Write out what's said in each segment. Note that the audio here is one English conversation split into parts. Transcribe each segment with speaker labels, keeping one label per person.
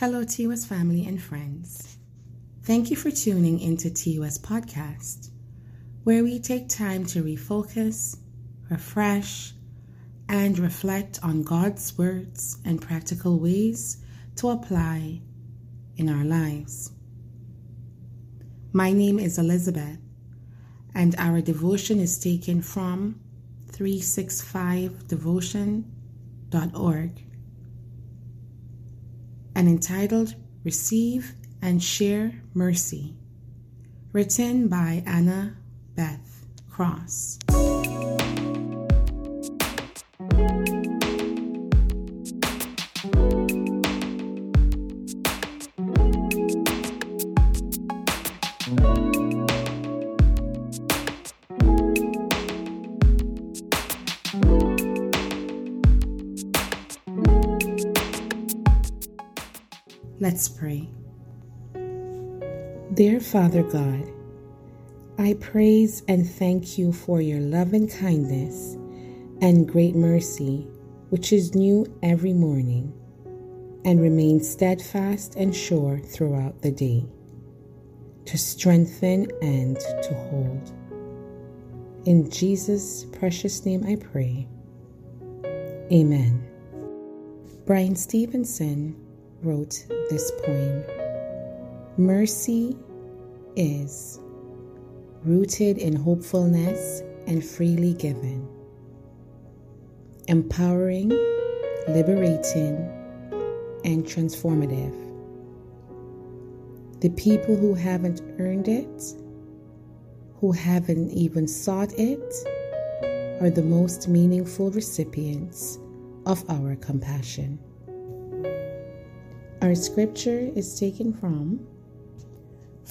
Speaker 1: Hello, TOS family and friends. Thank you for tuning into TOS Podcast, where we take time to refocus, refresh, and reflect on God's words and practical ways to apply in our lives. My name is Elizabeth, and our devotion is taken from 365devotion.org and entitled Receive and Share Mercy, written by Anna Beth Cross. Let's pray. Dear Father God, I praise and thank you for your loving kindness and great mercy, which is new every morning and remains steadfast and sure throughout the day, to strengthen and to hold. In Jesus' precious name I pray. Amen. Bryan Stevenson wrote this poem Mercy is rooted in hopefulness and freely given, empowering, liberating, and transformative. The people who haven't earned it, who haven't even sought it, are the most meaningful recipients of our compassion. Our scripture is taken from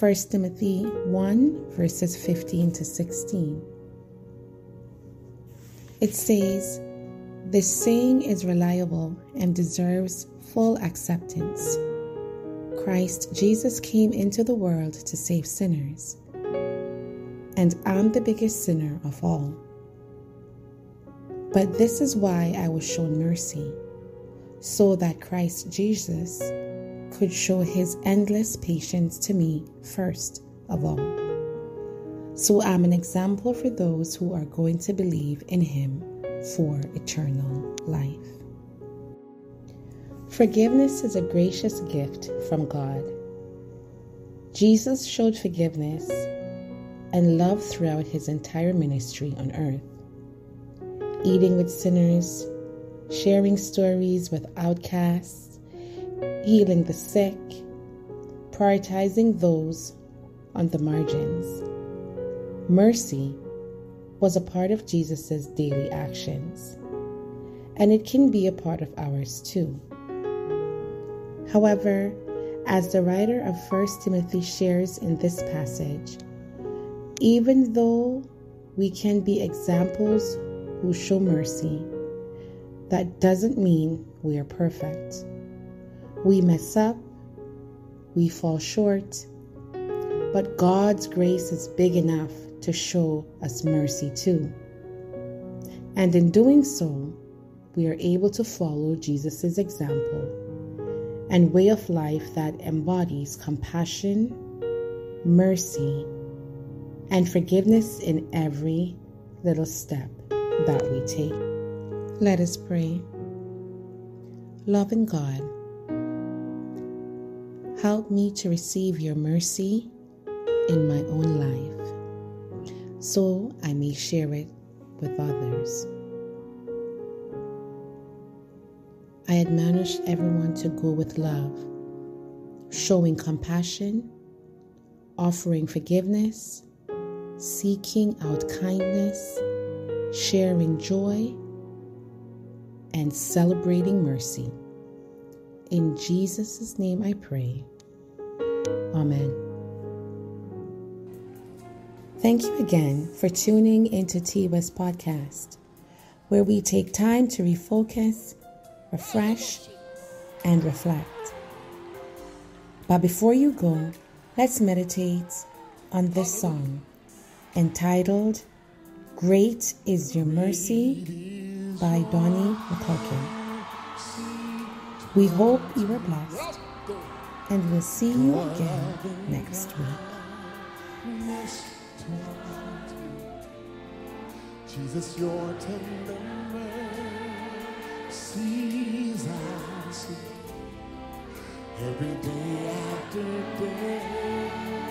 Speaker 1: 1 Timothy 1, verses 15 to 16. It says, This saying is reliable and deserves full acceptance. Christ Jesus came into the world to save sinners, and I'm the biggest sinner of all. But this is why I was shown mercy so that Christ Jesus could show his endless patience to me first of all. So I'm an example for those who are going to believe in him for eternal life. Forgiveness is a gracious gift from God. Jesus showed forgiveness and love throughout his entire ministry on earth, eating with sinners sharing stories with outcasts, healing the sick, prioritizing those on the margins. Mercy was a part of Jesus' daily actions, and it can be a part of ours too. However, as the writer of 1 Timothy shares in this passage, even though we can be examples who show mercy, that doesn't mean we are perfect. We mess up, we fall short, but God's grace is big enough to show us mercy too. And in doing so, we are able to follow Jesus' example and way of life that embodies compassion, mercy, and forgiveness in every little step that we take. Let us pray. Loving God, help me to receive your mercy in my own life so I may share it with others. I admonish everyone to go with love, showing compassion, offering forgiveness, seeking out kindness, sharing joy and celebrating mercy. In Jesus' name I pray. Amen. Thank you again for tuning into TOS Podcast, where we take time to refocus, refresh, and reflect. But before you go, let's meditate on this song entitled Great is Your Mercy by Donnie McClurkin. We hope you are blessed And we'll see you again next week.
Speaker 2: Jesus, your tender mercies I see every day after day.